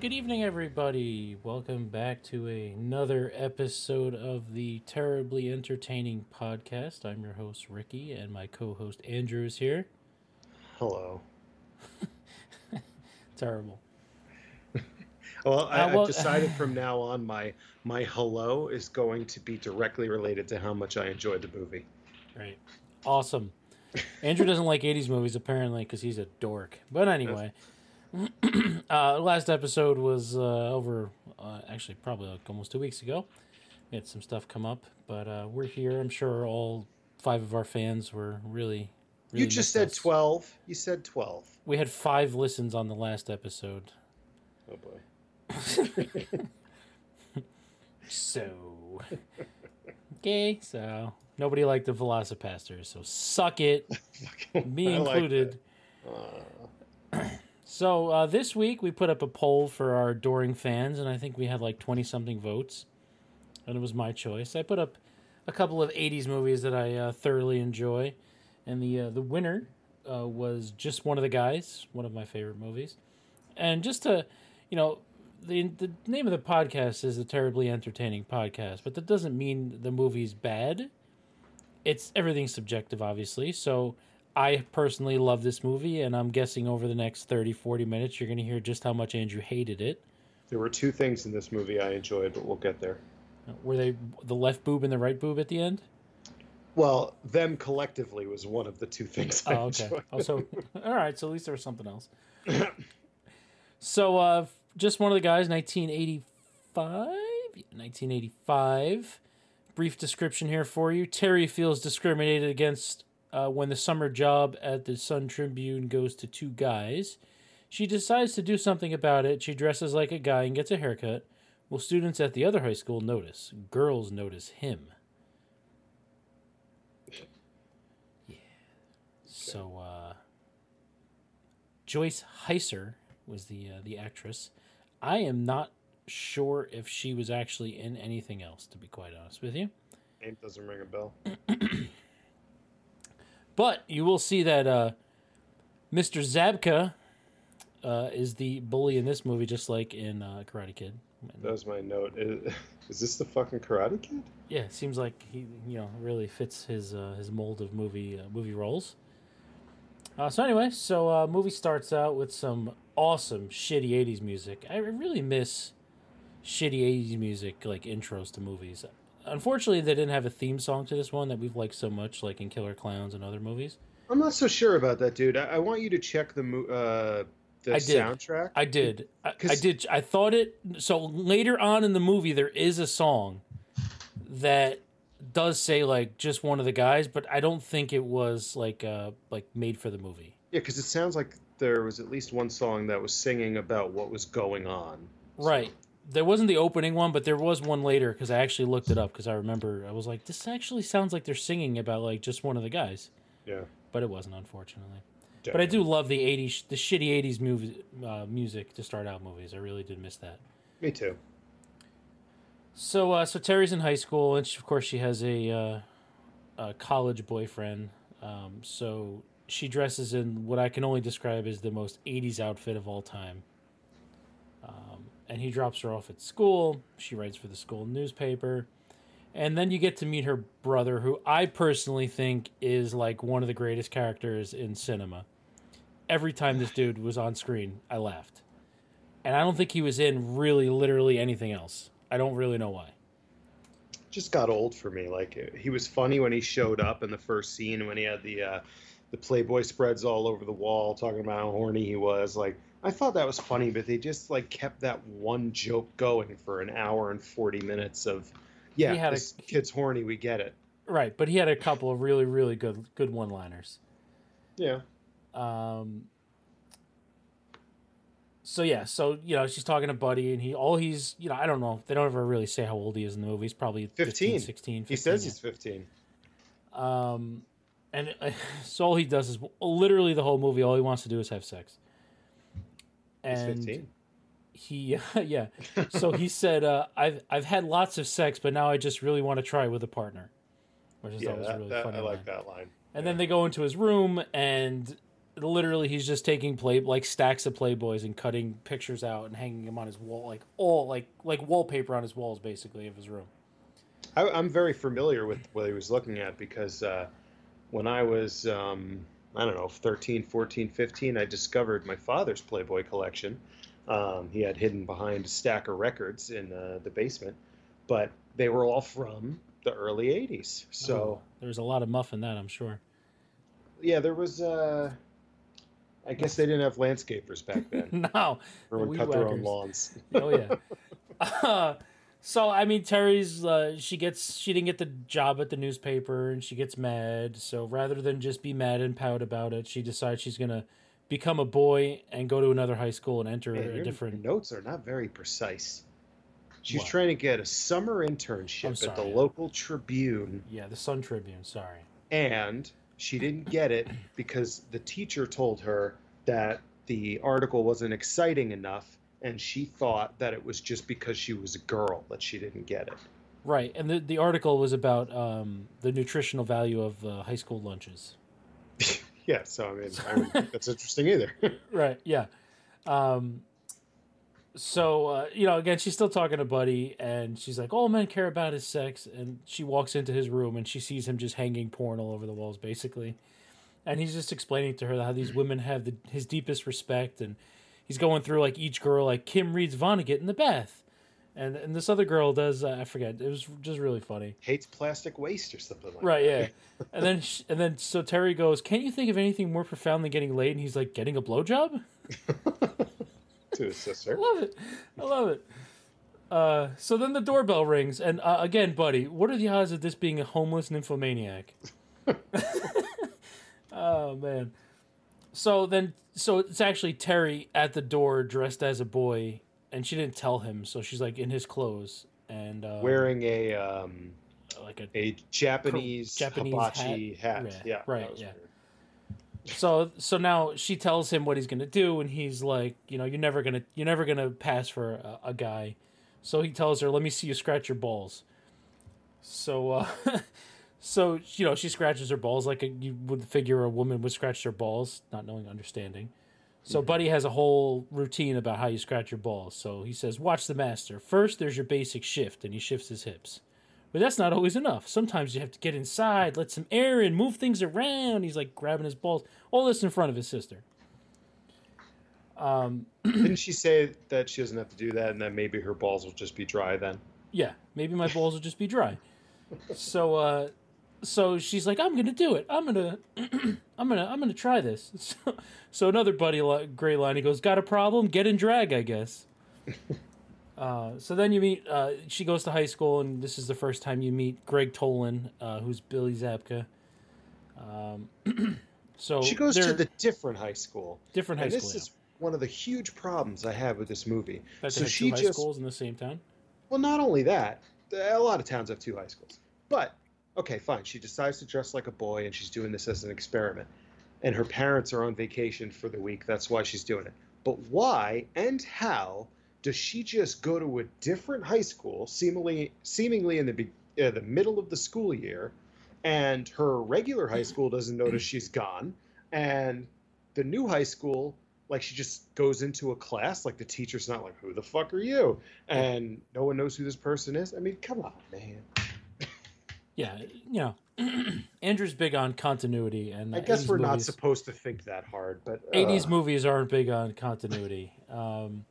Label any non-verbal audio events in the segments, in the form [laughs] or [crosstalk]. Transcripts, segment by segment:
good evening, everybody. Welcome back to another episode of the Terribly Entertaining Podcast. I'm your host, Ricky, and my co host, Andrew, is here. Hello. [laughs] Terrible. [laughs] Well, I, Uh, well- I've [laughs] decided from now on my my hello is going to be directly related to how much I enjoyed the movie. Right. Awesome. Andrew doesn't like 80s movies, apparently, because he's a dork. But anyway, [clears throat] uh, last episode was uh, over, uh, actually, probably like almost two weeks ago. We had some stuff come up, but uh, we're here. I'm sure all five of our fans were really. really you just said us. twelve. You said twelve. We had five listens on the last episode. Oh boy. [laughs] So. okay, so. Nobody liked the Velocipastors, so suck [laughs] it. Me I like included. that. Uh, So uh, this week we put up a poll for our adoring fans, and I think we had like twenty something votes, and it was my choice. I put up a couple of '80s movies that I uh, thoroughly enjoy, and the uh, the winner uh, was just one of the guys, one of my favorite movies, and just to, you know. The, the name of the podcast is the terribly entertaining podcast, but that doesn't mean the movie's bad. It's everything's subjective, obviously. So I personally love this movie, and I'm guessing over the next 30, 40 minutes, you're going to hear just how much Andrew hated it. there were two things in this movie I enjoyed, but we'll get there. Were they the left boob and the right boob at the end? Well, them collectively was one of the two things I Oh, okay. enjoyed. Oh, so [laughs] all right. So at least there was something else. [coughs] so, uh, just one of the guys, 1985. 1985. Brief description here for you. Terry feels discriminated against uh, when the summer job at the Sun Tribune goes to two guys. She decides to do something about it. She dresses like a guy and gets a haircut. Will students at the other high school notice? Girls notice him. Yeah. So, uh, Joyce Hyser was the uh, the actress. I am not sure if she was actually in anything else, to be quite honest with you. Name doesn't ring a bell. [clears throat] But you will see that uh, Mr. Zabka uh, is the bully in this movie, just like in uh, Karate Kid. That was my note. Is, is this the fucking Karate Kid? Yeah, it seems like he, you know, really fits his uh, his mold of movie uh, movie roles. Uh, so anyway, so uh, movie starts out with some awesome shitty '80s music. I really miss shitty '80s music, like intros to movies. Unfortunately, they didn't have a theme song to this one that we've liked so much, like in Killer Clowns and other movies. I'm not so sure about that, dude. I, I want you to check the mo- uh, the I did. soundtrack. I did. I, I did. I thought it. So later on in the movie, there is a song that does say like just one of the guys, but I don't think it was like uh like made for the movie. Yeah, because it sounds like there was at least one song that was singing about what was going on. Right. There wasn't the opening one, but there was one later because I actually looked it up because I remember I was like, this actually sounds like they're singing about like just one of the guys, Yeah. but it wasn't, unfortunately. But I do love the '80s, the shitty '80s movie, uh, music to start out movies. I really did miss that. Me too. So, uh, so Terry's in high school, and she, of course she has a, uh, a college boyfriend. Um, so she dresses in what I can only describe as the most '80s outfit of all time. And he drops her off at school. She writes for the school newspaper, and then you get to meet her brother, who I personally think is like one of the greatest characters in cinema. Every time this dude was on screen, I laughed, and I don't think he was in really, literally anything else. I don't really know why. Just got old for me. Like he was funny when he showed up in the first scene when he had the uh, the Playboy spreads all over the wall, talking about how horny he was. Like I thought that was funny, but they just like kept that one joke going for an hour and forty minutes of. Yeah, He had a- this kid's horny. We get it. Right, but he had a couple of really, really good, good one-liners. Yeah. Um, so yeah, so you know, she's talking to Buddy, and he all he's you know, I don't know, they don't ever really say how old he is in the movie. He's probably 15, 15. 16. 15, He says yeah. he's fifteen. Um, and uh, [laughs] so all he does is literally the whole movie. All he wants to do is have sex. He's And fifteen. he, [laughs] yeah. So he said, uh, "I've I've had lots of sex, but now I just really want to try with a partner," which is Yeah, always that, really that, funny. I line. like that line. And then they go into his room, and literally he's just taking play like stacks of playboys and cutting pictures out and hanging them on his wall like all like like wallpaper on his walls basically of his room I, I'm very familiar with what he was looking at because uh, when I was, um, I don't know, 13, 14, 15, I discovered my father's Playboy collection. Um, he had hidden behind a stack of records in uh, the basement, but they were all from the early 80s. So, Oh, was a lot of muff in that i'm sure yeah, there was. Uh, I guess they didn't have landscapers back then. [laughs] no Everyone cut their own lawns. oh yeah uh, [laughs] [laughs] so i mean terry's uh, she gets she didn't get the job at the newspaper and she gets mad so rather than just be mad and pout about it she decides she's gonna become a boy and go to another high school and enter Man, a different notes are not very precise. She's What? trying to get a summer internship at the local Tribune, yeah the sun tribune sorry and she didn't get it because the teacher told her that the article wasn't exciting enough, and she thought that it was just because she was a girl that she didn't get it. right and the, the article was about um, the nutritional value of uh, high school lunches [laughs] Yeah, so I mean, I don't think that's interesting either. [laughs] right yeah um so uh, you know again she's still talking to buddy and she's like all men care about is sex and she walks into his room and she sees him just hanging porn all over the walls basically and he's just explaining to her how these women have the, his deepest respect and he's going through like each girl like kim reads vonnegut in the bath and and this other girl does uh, i forget it was just really funny Hates plastic waste or something like Right, that. yeah. [laughs] And then sh- and then so Terry goes, "Can't you think of anything more profound than getting laid?" And he's like, "Getting a blowjob." [laughs] to his sister. [laughs] I love it. I love it. Uh, so then the doorbell rings, and uh, again, buddy, what are the odds of this being a homeless nymphomaniac? oh man. So then, so it's actually Terry at the door dressed as a boy, and she didn't tell him, so she's like in his clothes and uh, Wearing a um, like a a Japanese, Japanese hibachi hat. Yeah, Yeah, right, yeah. weird. so so now she tells him what he's gonna do and he's like you know you're never gonna you're never gonna pass for a, a guy so he tells her let me see you scratch your balls so uh [laughs] so you know she scratches her balls like a, you would figure a woman would scratch their balls not knowing understanding so buddy has a whole routine about how you scratch your balls so he says watch the master first there's your basic shift and he shifts his hips but that's not always enough. Sometimes you have to get inside, let some air in, move things around. He's like grabbing his balls. All this in front of his sister. Um, [clears throat] Didn't she say that she doesn't have to do that, and that maybe her balls will just be dry then? yeah, maybe my balls will just be dry. So, uh, so she's like, I'm gonna do it. I'm gonna, [clears throat] I'm gonna, I'm gonna try this. [laughs] So, so another buddy great line. He goes, "Got a problem? Get in drag, I guess." [laughs] Uh, so then you meet. Uh, she goes to high school, and this is the first time you meet Greg Tolan, uh, who's Billy Zabka. Um, [clears throat] so She goes to the different high school. different high and school. this yeah. is one of the huge problems I have with this movie. That so she two high just schools in the same town. well, not only that, a lot of towns have two high schools. But okay, fine. She decides to dress like a boy, and she's doing this as an experiment. And her parents are on vacation for the week. That's why she's doing it. But why and how does she just go to a different high school, seemingly seemingly in the uh, the middle of the school year, and her regular high school doesn't notice she's gone, and the new high school like she just goes into a class like the teacher's not like who the fuck are you and no one knows who this person is i mean come on man Yeah, you know, [clears throat] Andrew's big on continuity, and i guess we're not supposed to think that hard but uh, 80s movies aren't big on continuity. Um,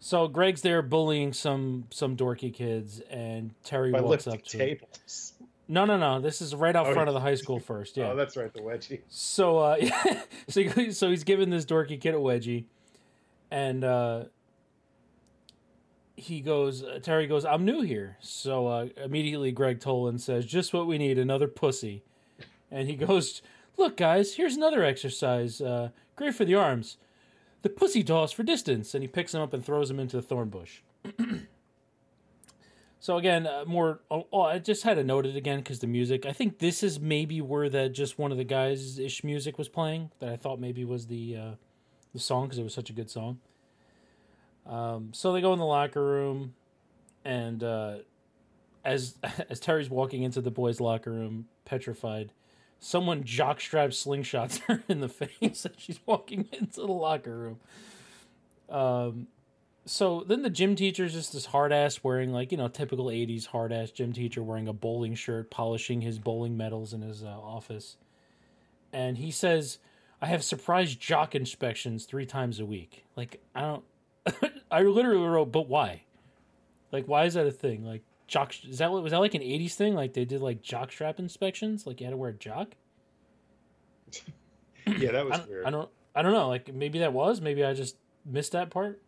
so Greg's there bullying some some dorky kids, and Terry by walks up to him. No, no, no. This is right out Oh, front of the high school first. [laughs] Yeah. oh that's right the wedgie So, uh, [laughs] so so he's giving this dorky kid a wedgie, and uh, he goes. Uh, Terry goes, "I'm new here." So uh, immediately, Greg Tolan says, "Just what we need, another pussy." And he [laughs] goes, "Look, guys, here's another exercise. Uh, great for the arms. The pussy toss for distance." And he picks him up and throws him into the thorn bush. [clears throat] So again, uh, more. Oh, oh, I just had to note it again because the music. I think this is maybe where that just one of the guys' ish music was playing that I thought maybe was the uh, the song because it was such a good song. Um, so they go in the locker room, and uh, as [laughs] as Terry's walking into the boys' locker room, petrified, someone jockstrap slingshots [laughs] her in the face [laughs] as she's walking into the locker room. Um, so then the gym teacher is just this hard ass wearing like you know typical 80s hard ass gym teacher wearing a bowling shirt polishing his bowling medals in his uh, office and he says i have surprise jock inspections three times a week like i don't i literally wrote but why? Like why is that a thing? Like jock is that was that like an 80s thing? Like they did like jock strap inspections? Like you had to wear a jock? Yeah that was I weird. I don't i don't know. Like maybe that was maybe i just missed that part?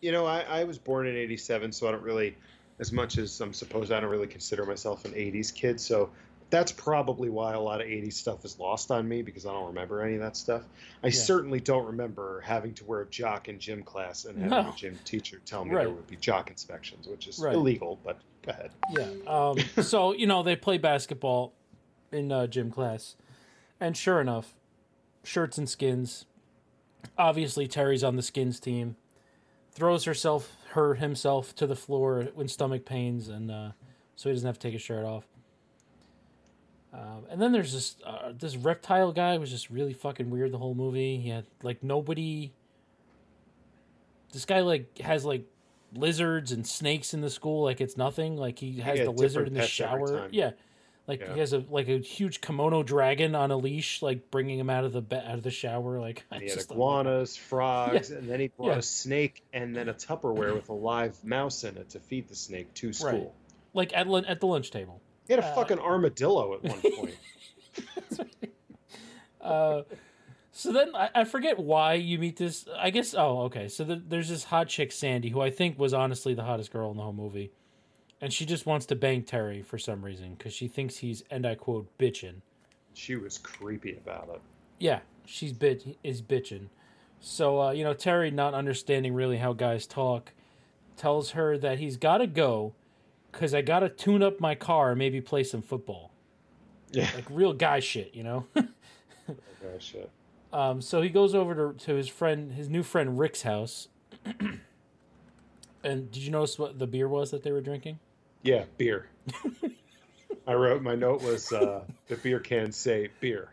You know, I, I was born in '87, so I don't really, as much as I'm supposed, I don't really consider myself an '80s kid. So that's probably why a lot of '80s stuff is lost on me because I don't remember any of that stuff. I Yeah. certainly don't remember having to wear a jock in gym class and having No. a gym teacher tell me Right. there would be jock inspections, which is Right. illegal. But go ahead. Yeah. Um, [laughs] so you know they play basketball in uh, gym class, and sure enough, shirts and skins. Obviously, Terry's on the skins team. Throws herself, her himself to the floor with stomach pains, and uh, so he doesn't have to take his shirt off. Um, and then there's this uh, this reptile guy was just really fucking weird the whole movie. He had like nobody. This guy like has like lizards and snakes in the school like it's nothing. Like he has Yeah, the lizard in the shower. Yeah, like Yeah. he has a like a huge kimono dragon on a leash, like bringing him out of the be- out of the shower. [laughs] Like And he had iguanas, frogs, and then he brought Yeah. a snake and then a Tupperware with a live mouse in it to feed the snake to school. Right. like at at the lunch table. He had a Uh, fucking armadillo at one [laughs] point. [laughs] Uh, so then I, I forget why you meet this. I guess oh okay. So the, there's this hot chick Sandy who I think was honestly the hottest girl in the whole movie, and she just wants to bang Terry for some reason because she thinks he's and I quote bitchin'. she was creepy about it. Yeah, she's bit is bitching. So uh, you know Terry, not understanding really how guys talk, tells her that he's got to go because I got to tune up my car and maybe play some football, Yeah. like real guy shit, you know. [laughs] Gosh, shit. um, so he goes over to to his friend, his new friend Rick's house. [clears throat] and did you notice what the beer was that they were drinking? Yeah, beer. [laughs] I wrote my note was uh, the beer can say beer.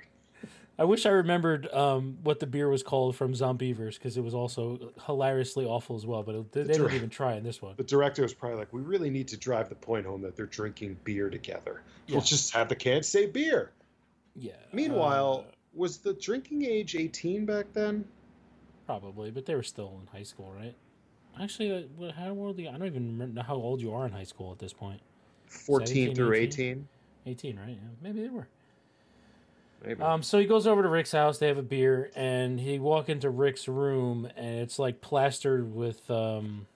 I wish I remembered um, what the beer was called from Zombeavers because it was also hilariously awful as well. But it, they, they didn't even try in this one. The director was probably like, "We really need to drive the point home that they're drinking beer together. Yeah. We'll just have the can say beer." Yeah. Meanwhile, uh, was the drinking age 18 back then? probably, but they were still in high school, right? Actually, uh, how old? Are you? I don't even remember how old you are in high school at this point. 14 17, through 18? 18? Eighteen, right? Yeah, maybe they were. Maybe. Um, so he goes over to Rick's house. They have a beer, and he walk into Rick's room, and it's like plastered with um,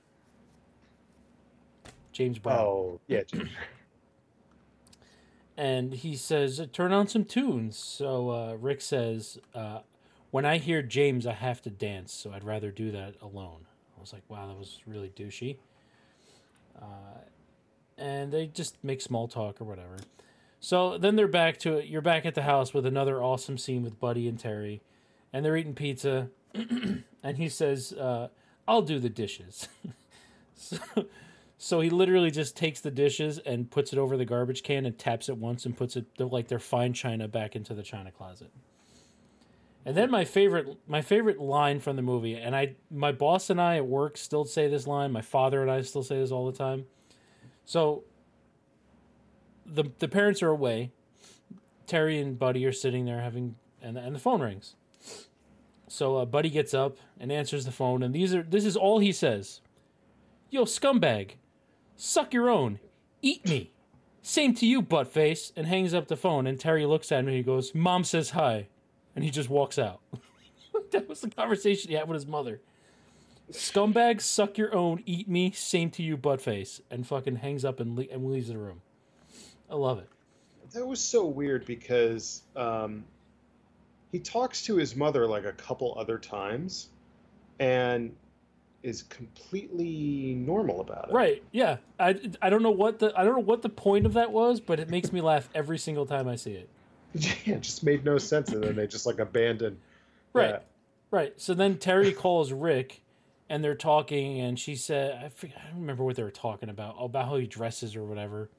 James Brown. oh, yeah. Jim. and he says, "Turn on some tunes." So uh, Rick says, uh, "When I hear James, I have to dance. So I'd rather do that alone." I was like, "Wow, that was really douchey." Uh, and they just make small talk or whatever. So then they're back to it. You're back at the house with another awesome scene with Buddy and Terry, and they're eating pizza, [clears throat] and he says, uh, "I'll do the dishes." [laughs] so, so he literally just takes the dishes and puts it over the garbage can and taps it once and puts it like their fine china back into the china closet. And then my favorite my favorite line from the movie, and I my boss and I at work still say this line. My father and I still say this all the time. So the the parents are away. Terry and Buddy are sitting there having and and the phone rings. So uh, Buddy gets up and answers the phone, and these are this is all he says. Yo, scumbag, suck your own, eat me. Same to you, buttface, and hangs up the phone. And Terry looks at him and he goes, "Mom says hi," and he just walks out. [laughs] that was the conversation he had with his mother. Scumbag, suck your own, eat me. Same to you, buttface, and fucking hangs up and, le- and leaves the room. I love it. That was so weird because um, he talks to his mother like a couple other times and is completely normal about it. Right? Yeah. I, I don't know what the I don't know what the point of that was, but it makes me laugh every single time I see it. [laughs] Yeah, it just made no sense. And then they just like abandoned. Right. that. Right. So then Terry calls Rick, and they're talking, and she said, I, forget, I don't remember what they were talking about, about how he dresses or whatever.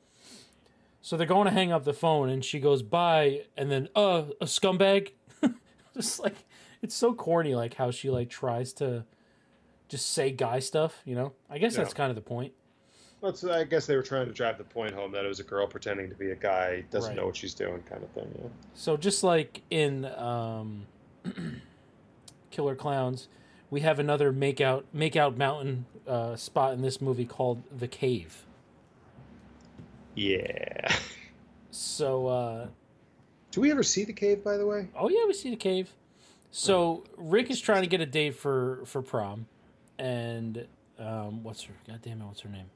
So they're going to hang up the phone, and she goes, "Bye," and then, "Uh, a scumbag." [laughs] just like it's so corny, like how she like tries to just say guy stuff. You know, I guess Yeah. that's kind of the point. Well, I guess they were trying to drive the point home that it was a girl pretending to be a guy, doesn't Right. know what she's doing, kind of thing. Yeah. So just like in um, [clears throat] Killer Clowns, we have another make out make out mountain uh, spot in this movie called the Cave. Yeah. So uh, Do we ever see the cave, by the way? oh yeah, we see the cave. So Rick is trying to get a date for for prom, and um, what's her? God damn it, what's her name?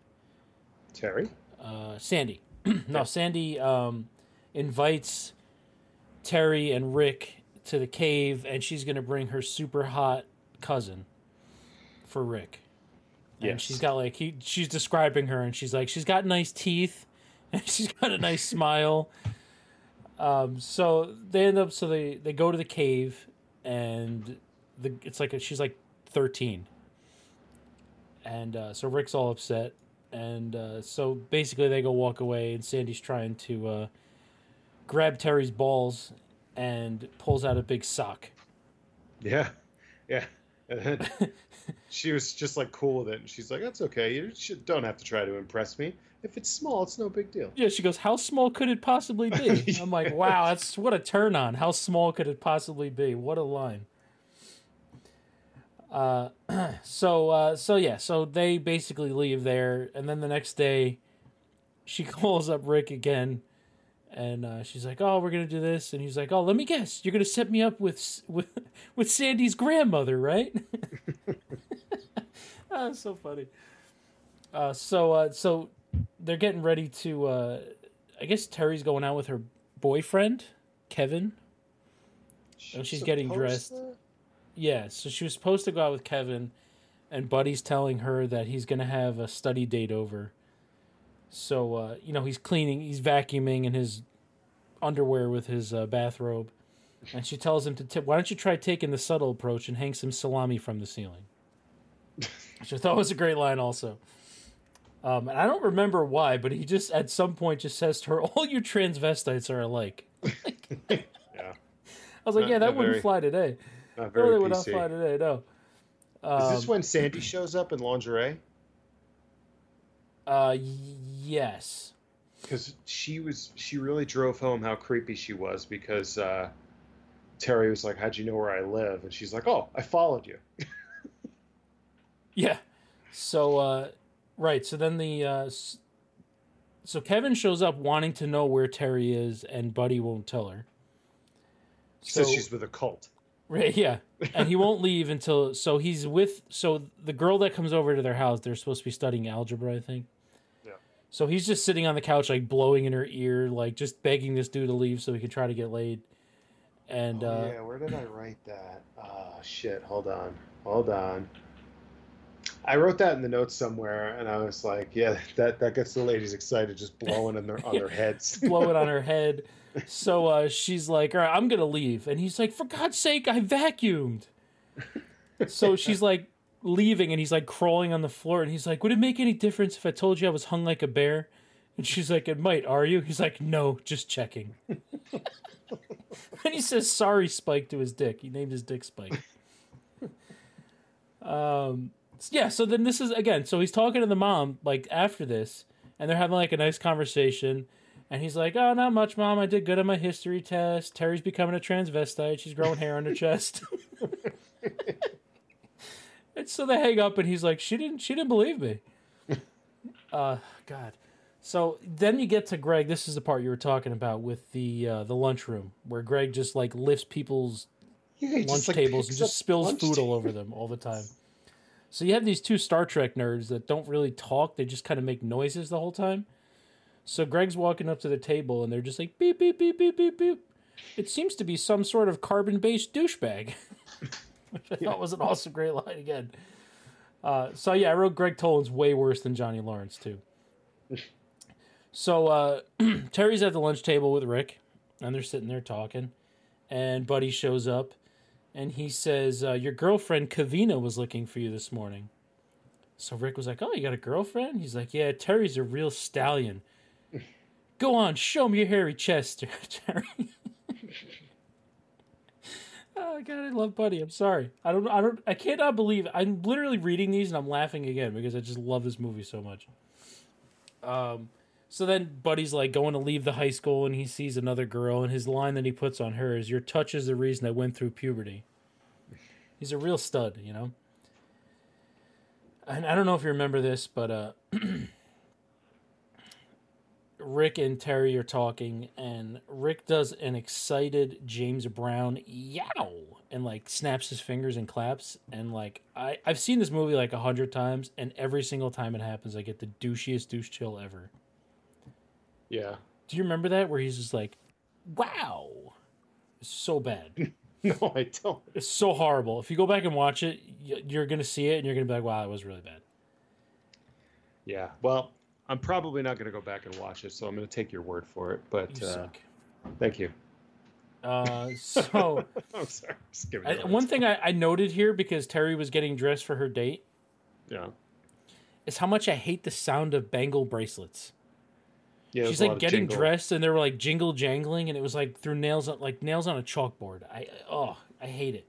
Terry. uh, Sandy. [clears throat] no, Sandy um, invites Terry and Rick to the cave, and she's going to bring her super hot cousin for Rick. And Yes. she's got like he, she's describing her, and she's like she's got nice teeth, [laughs] she's got a nice smile. Um, so they end up so they they go to the cave, and the it's like a, she's like thirteen, and uh, so Rick's all upset, and uh, so basically they go walk away, and Sandy's trying to uh, grab Terry's balls and pulls out a big sock. Yeah. Yeah. [laughs] She was just like cool with it. And she's like, that's okay. You don't have to try to impress me. If it's small, it's no big deal. Yeah, she goes, "How small could it possibly be?" [laughs] I'm like, "Wow, that's what a turn on. How small could it possibly be? What a line." Uh, [clears throat] so uh, so yeah, so they basically leave there, and then the next day, she [laughs] calls up Rick again, and uh, she's like, "Oh, we're gonna do this," and he's like, "Oh, let me guess, you're gonna set me up with with [laughs] with Sandy's grandmother, right?" that's so funny. Uh, so uh, so they're getting ready to uh I guess Terry's going out with her boyfriend, Kevin. And she's getting dressed. to- Yeah, so she was supposed to go out with Kevin and Buddy's telling her that he's going to have a study date over. So uh you know, he's cleaning, he's vacuuming in his underwear with his uh, bathrobe. And she tells him to tip, why don't you try taking the subtle approach and hang some salami from the ceiling? [laughs] Which I thought was a great line also. Um, and I don't remember why, but he just at some point just says to her, [laughs] "All your transvestites are alike." [laughs] Yeah. I was like, Not- "Yeah, that wouldn't very- fly today. Not No, very they would not fly today. No." Is Um, this when Sandy shows up in lingerie? Uh, y- yes. Because she was, she really drove home how creepy she was. Because uh, Terry was like, "How'd you know where I live?" And she's like, "Oh, I followed you." [laughs] Yeah. So, uh, right. So then the uh, so Kevin shows up wanting to know where Terry is, and Buddy won't tell her. So says she's with a cult. Right, yeah. And he won't leave until so he's with so the girl that comes over to their house, they're supposed to be studying algebra, I think. Yeah. So he's just sitting on the couch like blowing in her ear, like just begging this dude to leave so he can try to get laid. And oh, uh yeah, where did I write that? Oh shit! Hold on, hold on. I wrote that in the notes somewhere, and I was like, "Yeah, that that gets the ladies excited, just blowing on their on their [laughs] heads." blow it on [laughs] her head. So uh, she's like, "All right, I'm gonna leave," and he's like, "For God's sake, I vacuumed." So [laughs] she's like leaving, and he's like crawling on the floor, and he's like, "Would it make any difference if I told you I was hung like a bear?" And she's like, "It might." Are you? He's like, "No, just checking." and he says, "Sorry, Spike" to his dick. He named his dick Spike. um. Yeah. So then this is again. So he's talking to the mom like after this, and they're having like a nice conversation. And he's like, "Oh, not much, mom. I did good on my history test. Terry's becoming a transvestite. She's growing hair on her chest." [laughs] and so they hang up, and he's like, "She didn't. She didn't believe me." [laughs] uh, God. So then you get to Greg. This is the part you were talking about with the uh, the lunchroom, where Greg just like lifts people's Yeah, lunch just, like, tables and just spills food all over them all the time. So you have these two Star Trek nerds that don't really talk; they just kind of make noises the whole time. So Greg's walking up to the table, and they're just like beep beep beep beep beep beep. It seems to be some sort of carbon-based douchebag, [laughs] which I thought was an awesome, great line again. Uh, so yeah, I wrote Greg Tolan's way worse than Johnny Lawrence too. So uh, [clears throat] Terry's at the lunch table with Rick, and they're sitting there talking, and Buddy shows up, and he says, uh, "Your girlfriend Kavina was looking for you this morning." So Rick was like, "Oh, you got a girlfriend?" He's like, "Yeah, Terry's a real stallion. [laughs] Go on, show me your hairy chest, [laughs] Terry. [laughs] oh god, I love Buddy. I'm sorry. I don't. I don't. I cannot believe. I'm literally reading these and I'm laughing again because I just love this movie so much. Um. So then Buddy's like going to leave the high school and he sees another girl and his line that he puts on her is "Your touch is the reason I went through puberty." He's a real stud, you know. And I don't know if you remember this, but uh, [clears throat] Rick and Terry are talking, and Rick does an excited James Brown yow and like snaps his fingers and claps. And like I I've seen this movie like a hundred times, and every single time it happens, I get the douchiest douche chill ever. Yeah. Do you remember that where he's just like, "Wow," it's so bad. [laughs] No, I don't. It's so horrible. If you go back and watch it, you're gonna see it, and you're gonna be like, "Wow, it was really bad." Yeah. Well, I'm probably not going to go back and watch it, so I'm going to take your word for it. But You uh, thank you. Uh, [laughs] so I'm sorry. Just I, one thing I, I noted here because Terry was getting dressed for her date time. is how much I hate the sound of bangle bracelets. Yeah. She's there's a lot like getting dressed, and they were like jingle jangling, and it was like through nails, on- like nails on a chalkboard. I oh, I hate it.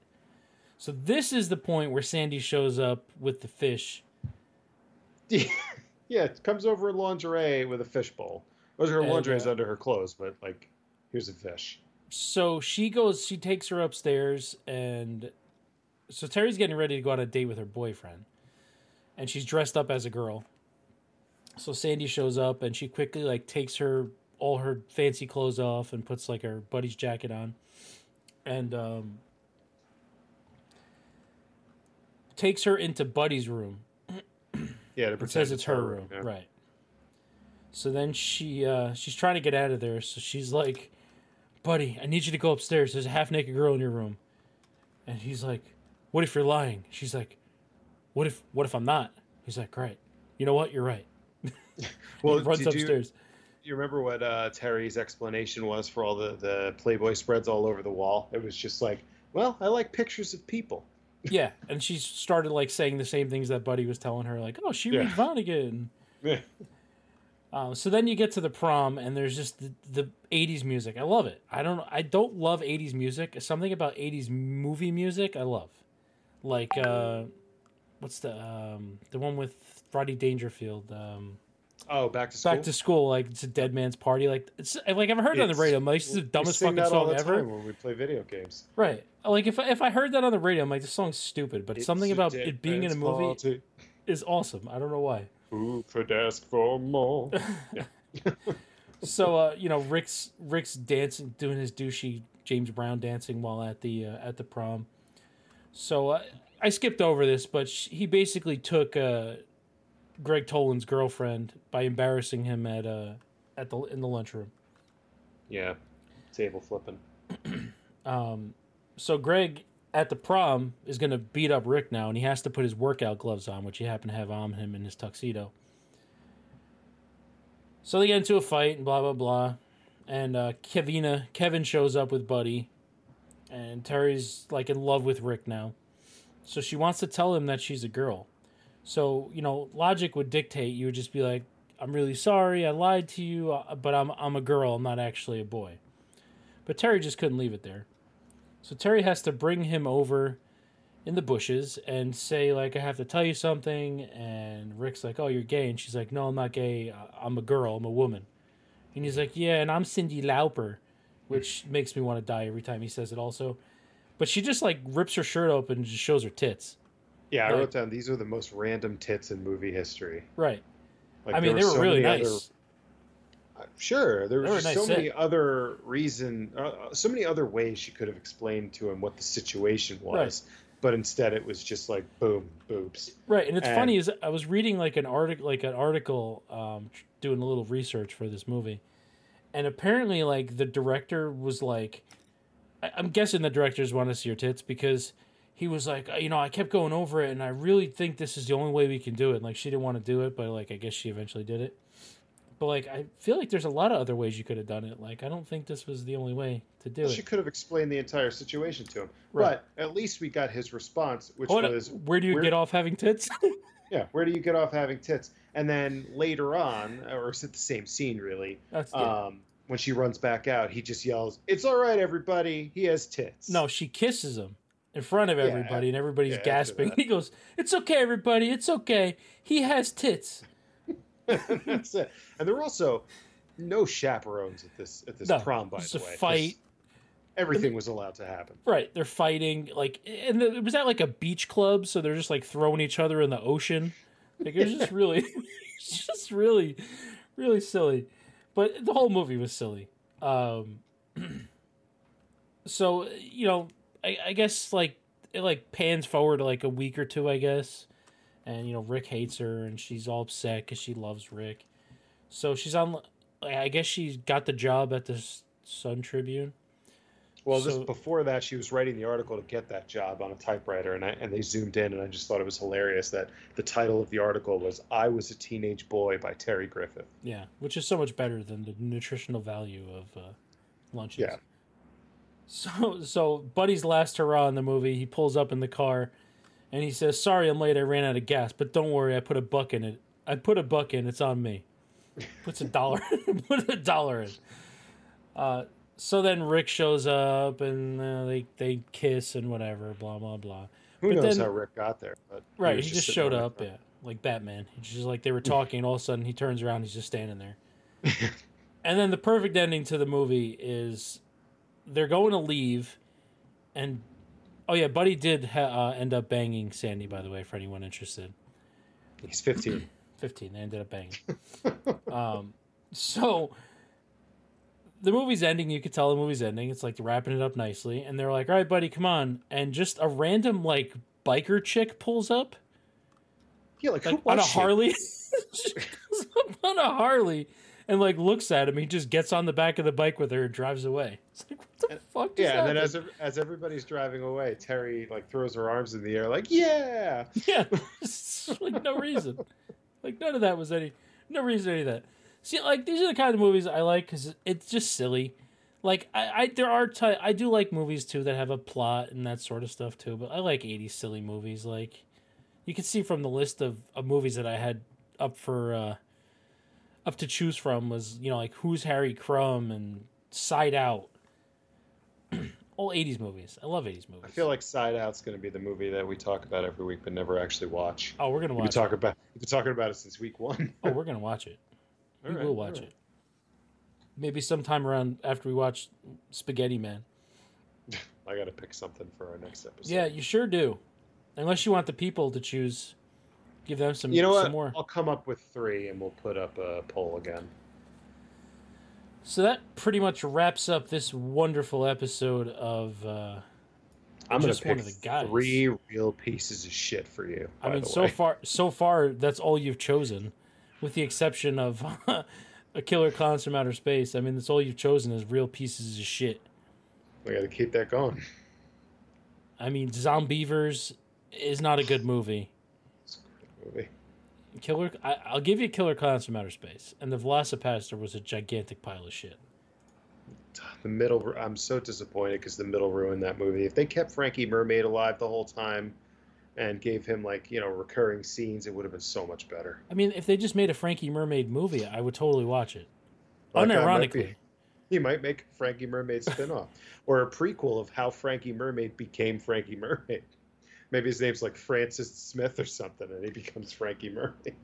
So this is the point where Sandy shows up with the fish. [laughs] yeah, it comes over in lingerie with a fishbowl. Or her And, lingerie is uh, under her clothes, but like, here's a fish. So she goes, she takes her upstairs, and so Terry's getting ready to go on a date with her boyfriend, and she's dressed up as a girl. So Sandy shows up, and she quickly like takes her all her fancy clothes off and puts like her buddy's jacket on, and um, takes her into Buddy's room. [clears throat] Yeah, to pretend says it's her room, yeah. right? So then she uh, she's trying to get out of there. So she's like, "Buddy, I need you to go upstairs. There's a half naked girl in your room." And he's like, "What if you're lying?" She's like, "What if what if I'm not?" He's like, "Right. You know what? You're right." Well, runs did you, upstairs. you remember what uh, Terry's explanation was for all the, the Playboy spreads all over the wall? It was just like, well, I like pictures of people. Yeah, and she started like saying the same things that Buddy was telling her, like, "Oh, she Yeah. reads Vonnegut." Yeah. Uh, so then you get to the prom, and there's just the, the '80s music. I love it. I don't. I don't love '80s music. Something about '80s movie music I love, like uh, what's the um, the one with Rodney Dangerfield? Um, Oh, back to school. Back to school, like it's a dead man's party. Like it's like I've heard it on the radio. I'm like, this is the dumbest fucking song ever. when we play video games. Right. Like if if I heard that on the radio, I'm like, this song's stupid. But It's something about it being in a movie party. is awesome. I don't know why. Who could ask for more? [laughs] So uh, you know, Rick's Rick's dancing, doing his douchey James Brown dancing while at the uh, at the prom. So uh, I skipped over this, but he basically took uh, Greg Tolan's girlfriend by embarrassing him at uh at the in the lunchroom. yeah, table flipping. [clears throat] Um, so Greg at the prom is going to beat up Rick now, and he has to put his workout gloves on, which he happened to have on him in his tuxedo. So they get into a fight and blah blah blah, and uh, Kevina Kevin shows up with Buddy, and Terry's like in love with Rick now, so she wants to tell him that she's a girl. So you know, logic would dictate you would just be like, "I'm really sorry, I lied to you, uh, but I'm I'm a girl, I'm not actually a boy." But Terry just couldn't leave it there. So Terry has to bring him over in the bushes and say like I have to tell you something and Rick's like, "Oh, you're gay." And she's like, "No, I'm not gay. I'm a girl. I'm a woman." And he's like, "Yeah, and I'm Cyndi Lauper," which makes me want to die every time he says it also. But she just like rips her shirt open and just shows her tits. Yeah, I Like- wrote down these are the most random tits in movie history. Right. Like, I mean, they were so really nice. other- uh, sure, there was were nice so many other reason, uh, uh, so many other ways she could have explained to him what the situation was, but instead it was just like boom, boobs. Right, and it's And- funny is I was reading like an article, like an article, um, doing a little research for this movie, and apparently, like the director was like, I- I'm guessing the directors want to see your tits because he was like, you know, I kept going over it, and I really think this is the only way we can do it. Like she didn't want to do it, but like I guess she eventually did it. But like I feel like there's a lot of other ways you could have done it. Like I don't think this was the only way to do She it. She could have explained the entire situation to him, Right. but at least we got his response, which Hold was where do you where- get off having tits? [laughs] Yeah, where do you get off having tits? And then later on, or is it the same scene really? That's yeah. Um, when she runs back out, he just yells, "It's all right, everybody. He has tits." no, she kisses him in front of Yeah, everybody, and everybody's yeah, gasping. [laughs] He goes, "It's okay, everybody. It's okay. He has tits." [laughs] that's it. And there were also no chaperones at this at this No, prom. By it's the a way, fight. Just Everything was allowed to happen. Right, they're fighting like, and the, was that like a beach club? So they're just like throwing each other in the ocean. Like it was just [laughs] really, just really, really silly. But the whole movie was silly. Um, [clears throat] so you know, I, I guess like it like pans forward like a week or two, I guess, and you know Rick hates her and she's all upset because she loves Rick. So she's on. I guess she got the job at the Sun Tribune. Well, So- just before that, she was writing the article to get that job on a typewriter, and I, and they zoomed in, and I just thought it was hilarious that the title of the article was "I Was a Teenage Boy" by Terry Griffith. Yeah, which is so much better than the nutritional value of uh, lunches. Yeah. So, so Buddy's last hurrah in the movie, he pulls up in the car, and he says, "Sorry, I'm late. I ran out of gas, but don't worry. I put a buck in it. I put a buck in. It's on me." Puts a dollar. [laughs] put a dollar in. Uh, so then Rick shows up, and uh, they they kiss and whatever. Blah blah blah. Who But knows then- how Rick got there? But Right, he just sitting showed up, yeah, like Batman. Just like they were [laughs] talking, and all of a sudden he turns around, he's just standing there. [laughs] and then the perfect ending to the movie is they're going to leave, and oh yeah, Buddy did ha- uh, end up banging Sandy. By the way, for anyone interested, He's 15. [clears throat] fifteen. They ended up banging. [laughs] um, so the movie's ending. You could tell the movie's ending. It's like wrapping it up nicely, and they're like, "All right, buddy, come on!" And just a random like biker chick pulls up yeah, like, who like on a she? Harley. [laughs] On a Harley and like looks at him. He just gets on the back of the bike with her and drives away. It's like what the fuck? Just Yeah, and then as as everybody's driving away, Terry like throws her arms in the air, like, "Yeah." yeah, [laughs] [laughs] like no reason. Like none of that was any no reason any of that. See, like these are the kind of movies I like because it's just silly. Like I, I there are ty- I do like movies too that have a plot and that sort of stuff too. But I like '80s silly movies. Like you can see from the list of, of movies that I had up for uh, up to choose from was you know like Who's Harry Crumb and Side Out. [clears throat] All '80s movies. I love '80s movies. I feel like Side Out's going to be the movie that we talk about every week, but never actually watch. oh, we're gonna We've been watch. It. talking about we've been talking about it since week one. Oh, [laughs] we're gonna watch it. We right, will watch right. it. Maybe sometime around after we watch Spaghetti Man. [laughs] I got to pick something for our next episode. Yeah, you sure do. Unless you want the people to choose, give them some. You know some what? more. I'll come up with three, and we'll put up a poll again. So that pretty much wraps up this wonderful episode of. Uh, I'm Just one pick of the guys. three real pieces of shit for you. I mean, the so way. far, so far, that's all you've chosen, with the exception of [laughs] a killer clowns from outer space. I mean, that's all you've chosen is real pieces of shit. we got to keep that going. I mean, Zombeavers is not a good movie. It's a good movie. Killer, I, I'll give you Killer Clowns from Outer Space, and the Velocipastor was a gigantic pile of shit. [sighs] The middle, I'm so disappointed because the middle ruined that movie. If they kept Frankie Mermaid alive the whole time and gave him like you know recurring scenes, it would have been so much better. I mean, if they just made a Frankie Mermaid movie, I would totally watch it. Like, that might be- Unironically, He might make a Frankie Mermaid spinoff [laughs] or a prequel of how Frankie Mermaid became Frankie Mermaid. Maybe his name's like Francis Smith or something, and he becomes Frankie Mermaid.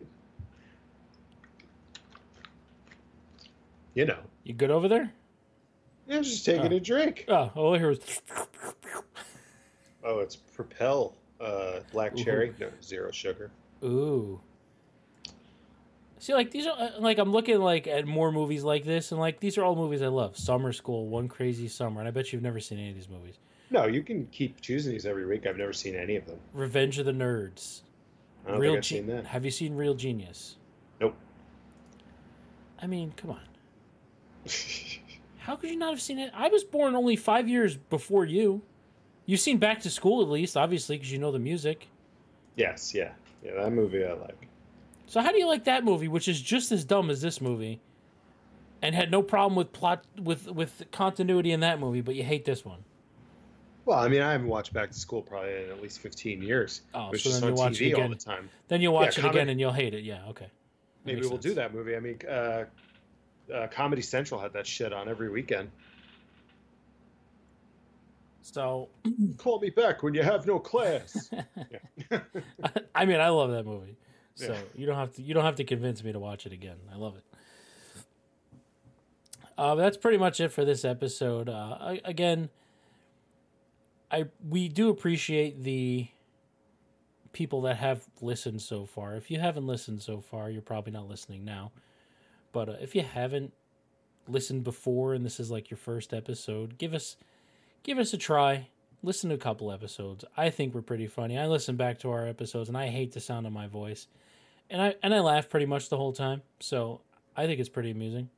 You know, you good over there? yeah, I'm just taking Oh. a drink. Oh, all I hear was. Oh, it's Propel uh, Black Ooh. Cherry, no zero sugar. Ooh. See, like these are uh, like I'm looking like at more movies like this, and like these are all movies I love. Summer School, One Crazy Summer, and I bet you've never seen any of these movies. No, you can keep choosing these every week. I've never seen any of them. Revenge of the Nerds. I don't Real think I've Ge- seen that. Have you seen Real Genius? Nope. I mean, come on. [laughs] How could you not have seen it? I was born only five years before you. You've seen Back to School at least, obviously, because you know the music. yes, yeah, yeah, that movie I like. So how do you like that movie, which is just as dumb as this movie, and had no problem with plot with with continuity in that movie, but you hate this one? Well, I mean, I haven't watched Back to School probably in at least 15 years. Oh, so then you watch it again. the time. Then you'll watch Yeah, it again and you'll hate it. Yeah, okay. That Maybe we'll do that movie. I mean, uh, uh, Comedy Central had that shit on every weekend. So, [clears throat] Call me back when you have no class. [laughs] [laughs] I mean, I love that movie. So Yeah. you don't have to you don't have to convince me to watch it again. I love it. Uh, that's pretty much it for this episode. Uh, I, again, I we do appreciate the people that have listened so far. If you haven't listened so far, you're probably not listening now. But uh, if you haven't listened before and this is like your first episode, give us give us a try. Listen to a couple episodes. I think we're pretty funny. I listen back to our episodes and I hate the sound of my voice. And I and I laugh pretty much the whole time. So I think it's pretty amusing.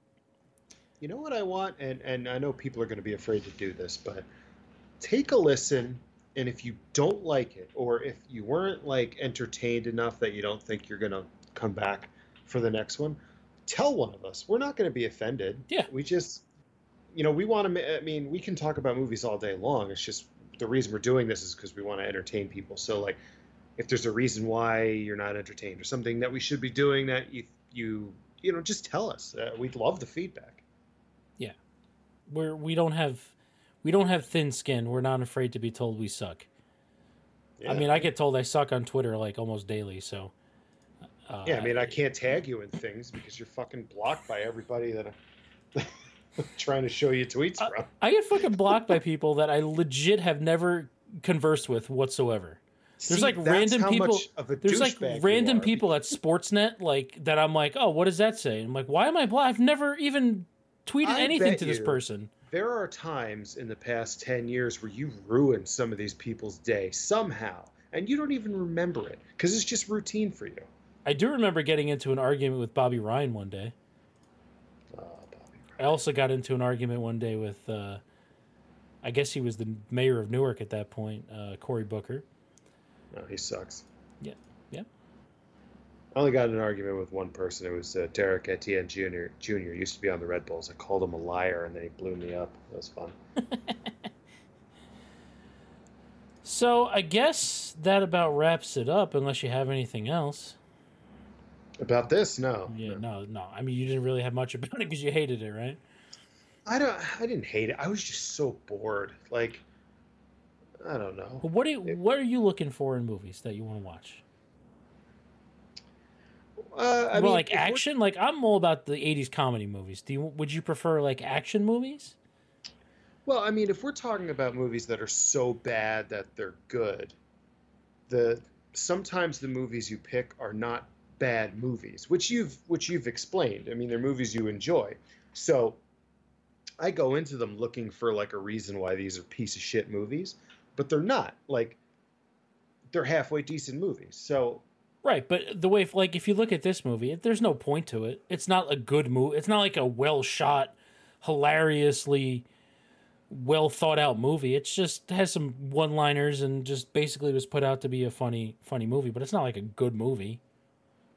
You know what I want, and and I know people are going to be afraid to do this, but take a listen, and if you don't like it, or if you weren't like entertained enough that you don't think you're going to come back for the next one, tell one of us. We're not going to be offended. Yeah. we just, you know, we want to. I mean, we can talk about movies all day long. It's just the reason we're doing this is because we want to entertain people. So like, if there's a reason why you're not entertained, or something that we should be doing that you you you know, just tell us. Uh, we'd love the feedback. Yeah. We're we don't have we don't have thin skin. We're not afraid to be told we suck. I mean, I get told I suck on Twitter like almost daily. So uh, Yeah, I mean, I can't tag you in things because you're fucking blocked by everybody that I'm [laughs] trying to show you tweets Uh, from. I get fucking blocked by people that I legit have never conversed with whatsoever. there's, See, like, random people- much Of a There's like random people at Sportsnet like that. I'm like, oh, what does that say? I'm like, why am I blocked? I've never even tweeted I anything to this person. There are times in the past 10 years where you ruined some of these people's day somehow, and you don't even remember it because it's just routine for you. I do remember getting into an argument with Bobby Ryan one day. Oh, Bobby. I also got into an argument one day with, uh, I guess he was the mayor of Newark at that point, uh, Cory Booker. No, he sucks. Yeah. I only got in an argument with one person. It was uh, Derrick Etienne Jr. Jr. Used to be on the Red Bulls. I called him a liar, and then he blew me up. That was fun. [laughs] So I guess that about wraps it up, unless you have anything else. About this, no. Yeah, no. no. I mean, you didn't really have much [laughs] about it because you hated it, right? I don't. I didn't hate it. I was just so bored. Like, I don't know. What do you, what are you looking for in movies that you want to watch? Uh, I well, mean, like action. Like I'm all about the '80s comedy movies. Do you would you prefer like action movies? Well, I mean, if we're talking about movies that are so bad that they're good, the sometimes the movies you pick are not bad movies, which you've which you've explained. I mean, they're movies you enjoy. So I go into them looking for like a reason why these are piece of shit movies, but they're not. Like they're halfway decent movies. So Right, but the way like if you look at this movie, there's no point to it. It's not a good movie. It's not like a well shot, hilariously well thought out movie. It's just has some one liners and just basically was put out to be a funny funny movie. But it's not like a good movie.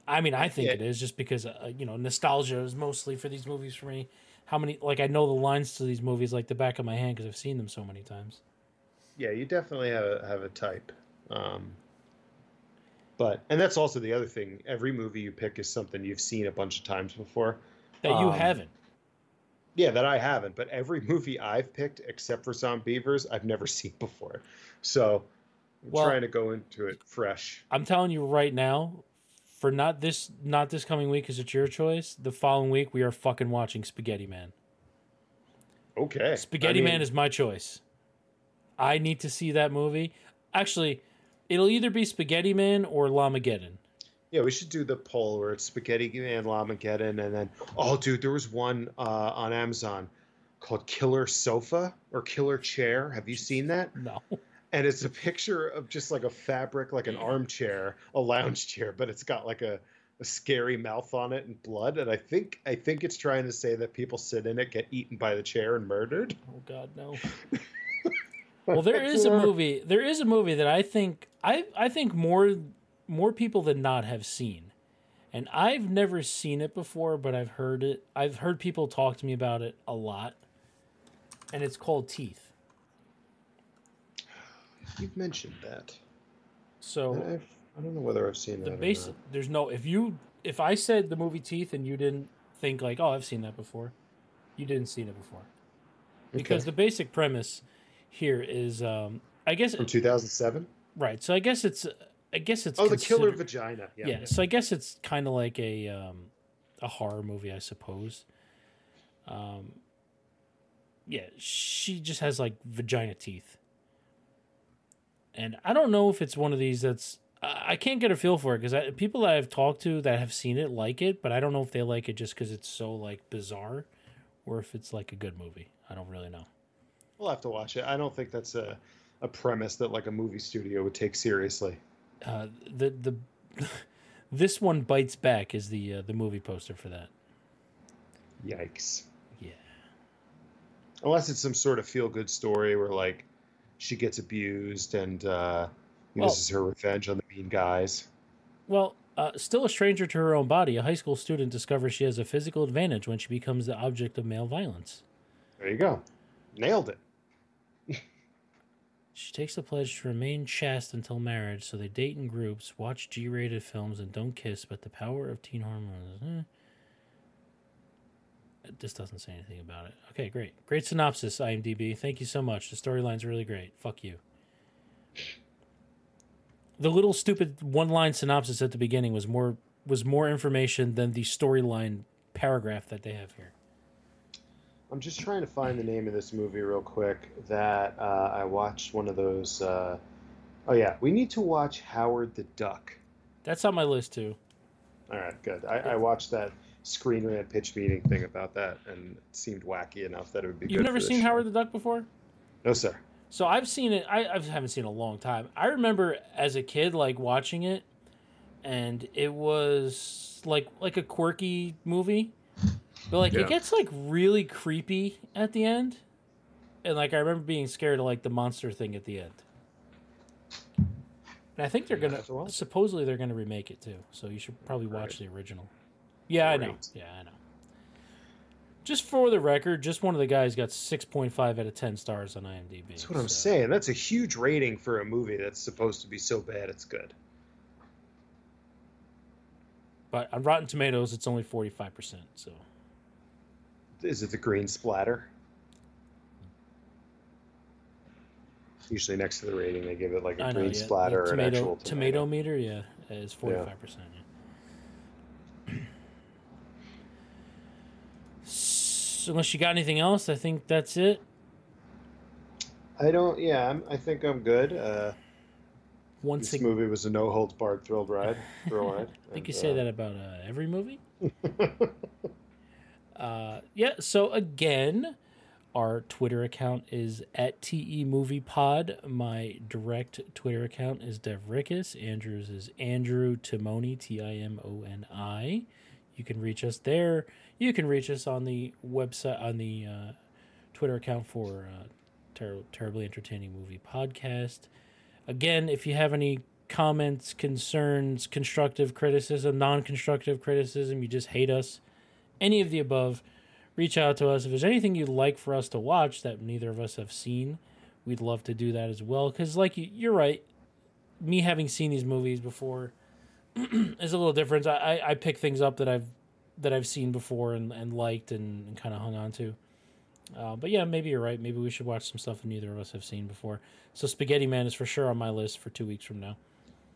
I mean, I think Yeah. it is just because uh, you know nostalgia is mostly for these movies for me. How many like I know the lines to these movies like the back of my hand because I've seen them so many times. Yeah, you definitely have a, have a type. Um, but and that's also the other thing. Every movie you pick is something you've seen a bunch of times before. That you Um, haven't. Yeah, that I haven't. But every [laughs] movie I've picked, except for Zombeavers, I've never [laughs] seen before. So I'm Well- trying to go into it fresh. I'm telling you right now, for not this not this coming week because it's your choice. The following week we are fucking watching Spaghetti Man. Okay. Spaghetti I mean, Man is my choice. I need to see that movie. Actually, it'll either be Spaghetti Man or Llamageddon. Yeah, we should do the poll where it's Spaghetti Man, Llamageddon, and then oh, dude, there was one uh, on Amazon called Killer Sofa or Killer Chair. Have you seen that? [laughs] No. and it's a picture of just like a fabric, like an armchair, a lounge chair, but it's got like a, a scary mouth on it and blood. And I think I think it's trying to say that people sit in it, get eaten by the chair, and murdered. Oh God, no. [laughs] Well, there [laughs] is a movie. There is a movie that I think I I think more more people than not have seen, and I've never seen it before, but I've heard it. I've heard people talk to me about it a lot, and it's called Teeth. you've mentioned that. So I've, I don't know whether I've seen the that. base not. there's no if you if I said the movie Teeth and you didn't think like oh I've seen that before, you didn't see it before because Okay. the basic premise here is um I guess from 2007. right so I guess it's I guess it's Oh, the killer vagina. Yeah. yeah, so I guess it's kind of like a um, a horror movie, I suppose. Um, yeah, she just has like vagina teeth, and I don't know if it's one of these that's I I can't get a feel for it because people that I've talked to that have seen it like it, but I don't know if they like it just because it's so like bizarre, or if it's like a good movie. I don't really know. We'll have to watch it. I don't think that's a a premise that like a movie studio would take seriously. Uh, the the [laughs] this one bites back is the uh, the movie poster for that. Yikes. Yeah. Unless it's some sort of feel good story where like she gets abused and uh, Well- this is her revenge on the mean guys. Well, uh, still a stranger to her own body, a high school student discovers she has a physical advantage when she becomes the object of male violence. There you go. Nailed it. She takes the pledge to remain chaste until marriage, so they date in groups, watch G rated films, and don't kiss, but the power of teen hormones. eh. This doesn't say anything about it. Okay, great. Great synopsis, IMDb. Thank you so much. The storyline's really great. Fuck you. The little stupid one line synopsis at the beginning was more was more information than the storyline paragraph that they have here. I'm just trying to find the name of this movie real quick that uh, I watched one of those. Uh... Oh, yeah. We need to watch Howard the Duck. That's on my list too. All right, good. I, I watched that Screen Rant pitch meeting thing about that, and it seemed wacky enough that it would be good. You've never seen show. Howard the Duck before? No, sir. So I've seen it. I, I haven't seen it in a long time. I remember as a kid, like watching it, and it was like like a quirky movie, but like Yeah. it gets like really creepy at the end, and like I remember being scared of like the monster thing at the end. And I think they're gonna have to watch it. supposedly they're gonna remake it too. So you should probably watch the original. Yeah, I know. Yeah, I know. Just for the record, just one of the guys got six point five out of ten stars on IMDb. That's what I'm saying. That's a huge rating for a movie that's supposed to be so bad it's good. But on Rotten Tomatoes, it's only forty five percent. So Is it the green splatter? Usually next to the rating, they give it like a I know green yeah, splatter the or an tomato actual tomato meter, yeah, is forty five percent. Unless you got anything else, I think that's it. I don't. Yeah, I'm, I think I'm good. Uh, Once this movie was a no holds barred thrilled ride. [laughs] Thrill ride. I think you say that about uh, every movie. [laughs] Uh, yeah. So again, our Twitter account is at te movie pod. My direct Twitter account is Dev Rickus. Andrews is Andrew Timoni T I M O N I. You can reach us there. You can reach us on the website on the uh, Twitter account for uh, Ter- terribly entertaining movie podcast. Again, if you have any comments, concerns, constructive criticism, non-constructive criticism, you just hate us, any of the above, reach out to us. If there's anything you'd like for us to watch that neither of us have seen, we'd love to do that as well. Because, like you, you're right, me having seen these movies before [clears throat] is a little different. I, I, I pick things up that I've that I've seen before and, and liked and, and kind of hung on to. Uh, but yeah, maybe you're right. Maybe we should watch some stuff that neither of us have seen before. So Spaghetti Man is for sure on my list for two weeks from now.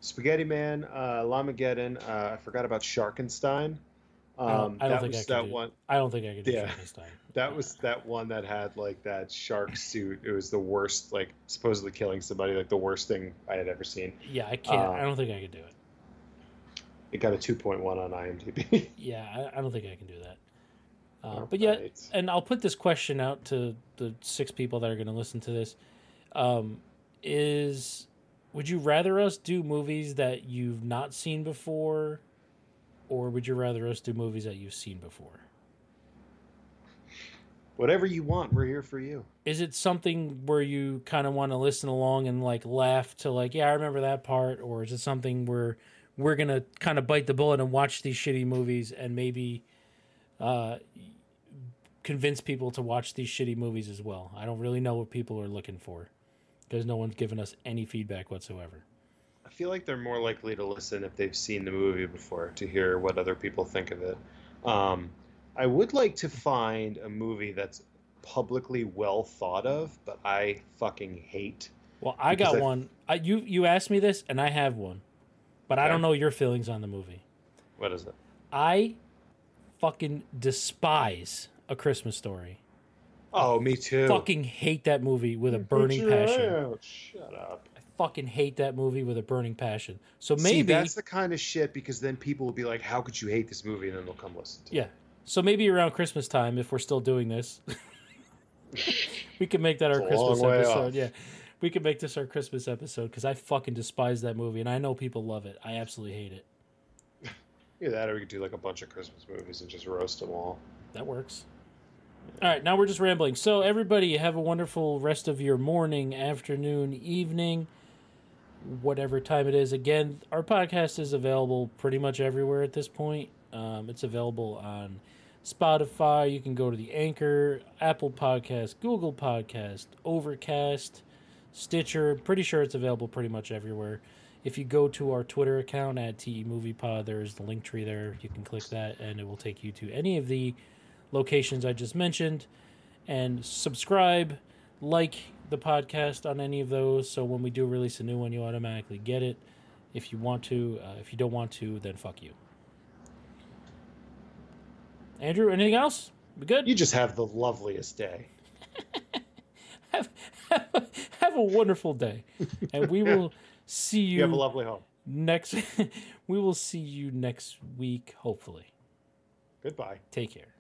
Spaghetti Man, uh, Llamageddon. Uh, I forgot about Sharkenstein. I don't- Um, I don't think I could that do- one. I don't think I could do Yeah. That was that one that had like that shark suit. It was the worst, like supposedly killing somebody, like the worst thing I had ever seen. Yeah, I can't. Uh, I don't think I could do it. It got a 2.1 on IMDb. [laughs] Yeah, I, I don't think I can do that. Uh, but yeah, right. and I'll put this question out to the six people that are going to listen to this. Um, is would you rather us do movies that you've not seen before, or would you rather us do movies that you've seen before? Whatever you want, we're here for you. Is it something where you kind of want to listen along and like laugh to like, yeah, I remember that part, or is it something where we're gonna kind of bite the bullet and watch these shitty movies and maybe uh, convince people to watch these shitty movies as well? I don't really know what people are looking for. because no one's given us any feedback whatsoever. I feel like they're more likely to listen if they've seen the movie before to hear what other people think of it. Um, I would like to find a movie that's publicly well thought of, but I fucking hate. Well, I got I- one. I, you you asked me this, and I have one, but I don't know your feelings on the movie. What is it? I fucking despise A Christmas Story. Oh, me too. Fucking hate that movie with a burning passion. Shut up. I fucking hate that movie with a burning passion. So See, maybe that's the kind of shit because then people will be like, "How could you hate this movie?" and then they'll come listen to. it. Yeah. So maybe around Christmas time, if we're still doing this, [laughs] we can make that our It's a Christmas episode. off. Yeah. We can make this our Christmas episode because I fucking despise that movie and I know people love it. I absolutely hate it. [laughs] Either that, or we could do like a bunch of Christmas movies and just roast them all. That works. All right, now we're just rambling. So, everybody, have a wonderful rest of your morning, afternoon, evening, whatever time it is. Again, our podcast is available pretty much everywhere at this point. Um, it's available on Spotify. You can go to the Anchor, Apple Podcast, Google Podcast, Overcast, Stitcher. Pretty sure it's available pretty much everywhere. If you go to our Twitter account at TE Movie Pod, there's the link tree there. You can click that, and it will take you to any of the locations I just mentioned. And subscribe, like the podcast on any of those, so when we do release a new one, you automatically get it. If you want to, uh, if you don't want to, then fuck you. Andrew, anything else? We good? You just have the loveliest day. [laughs] have, [laughs] have a wonderful day, and we will see You have a lovely home. next. [laughs] we will see you next week. Hopefully, Goodbye. take care.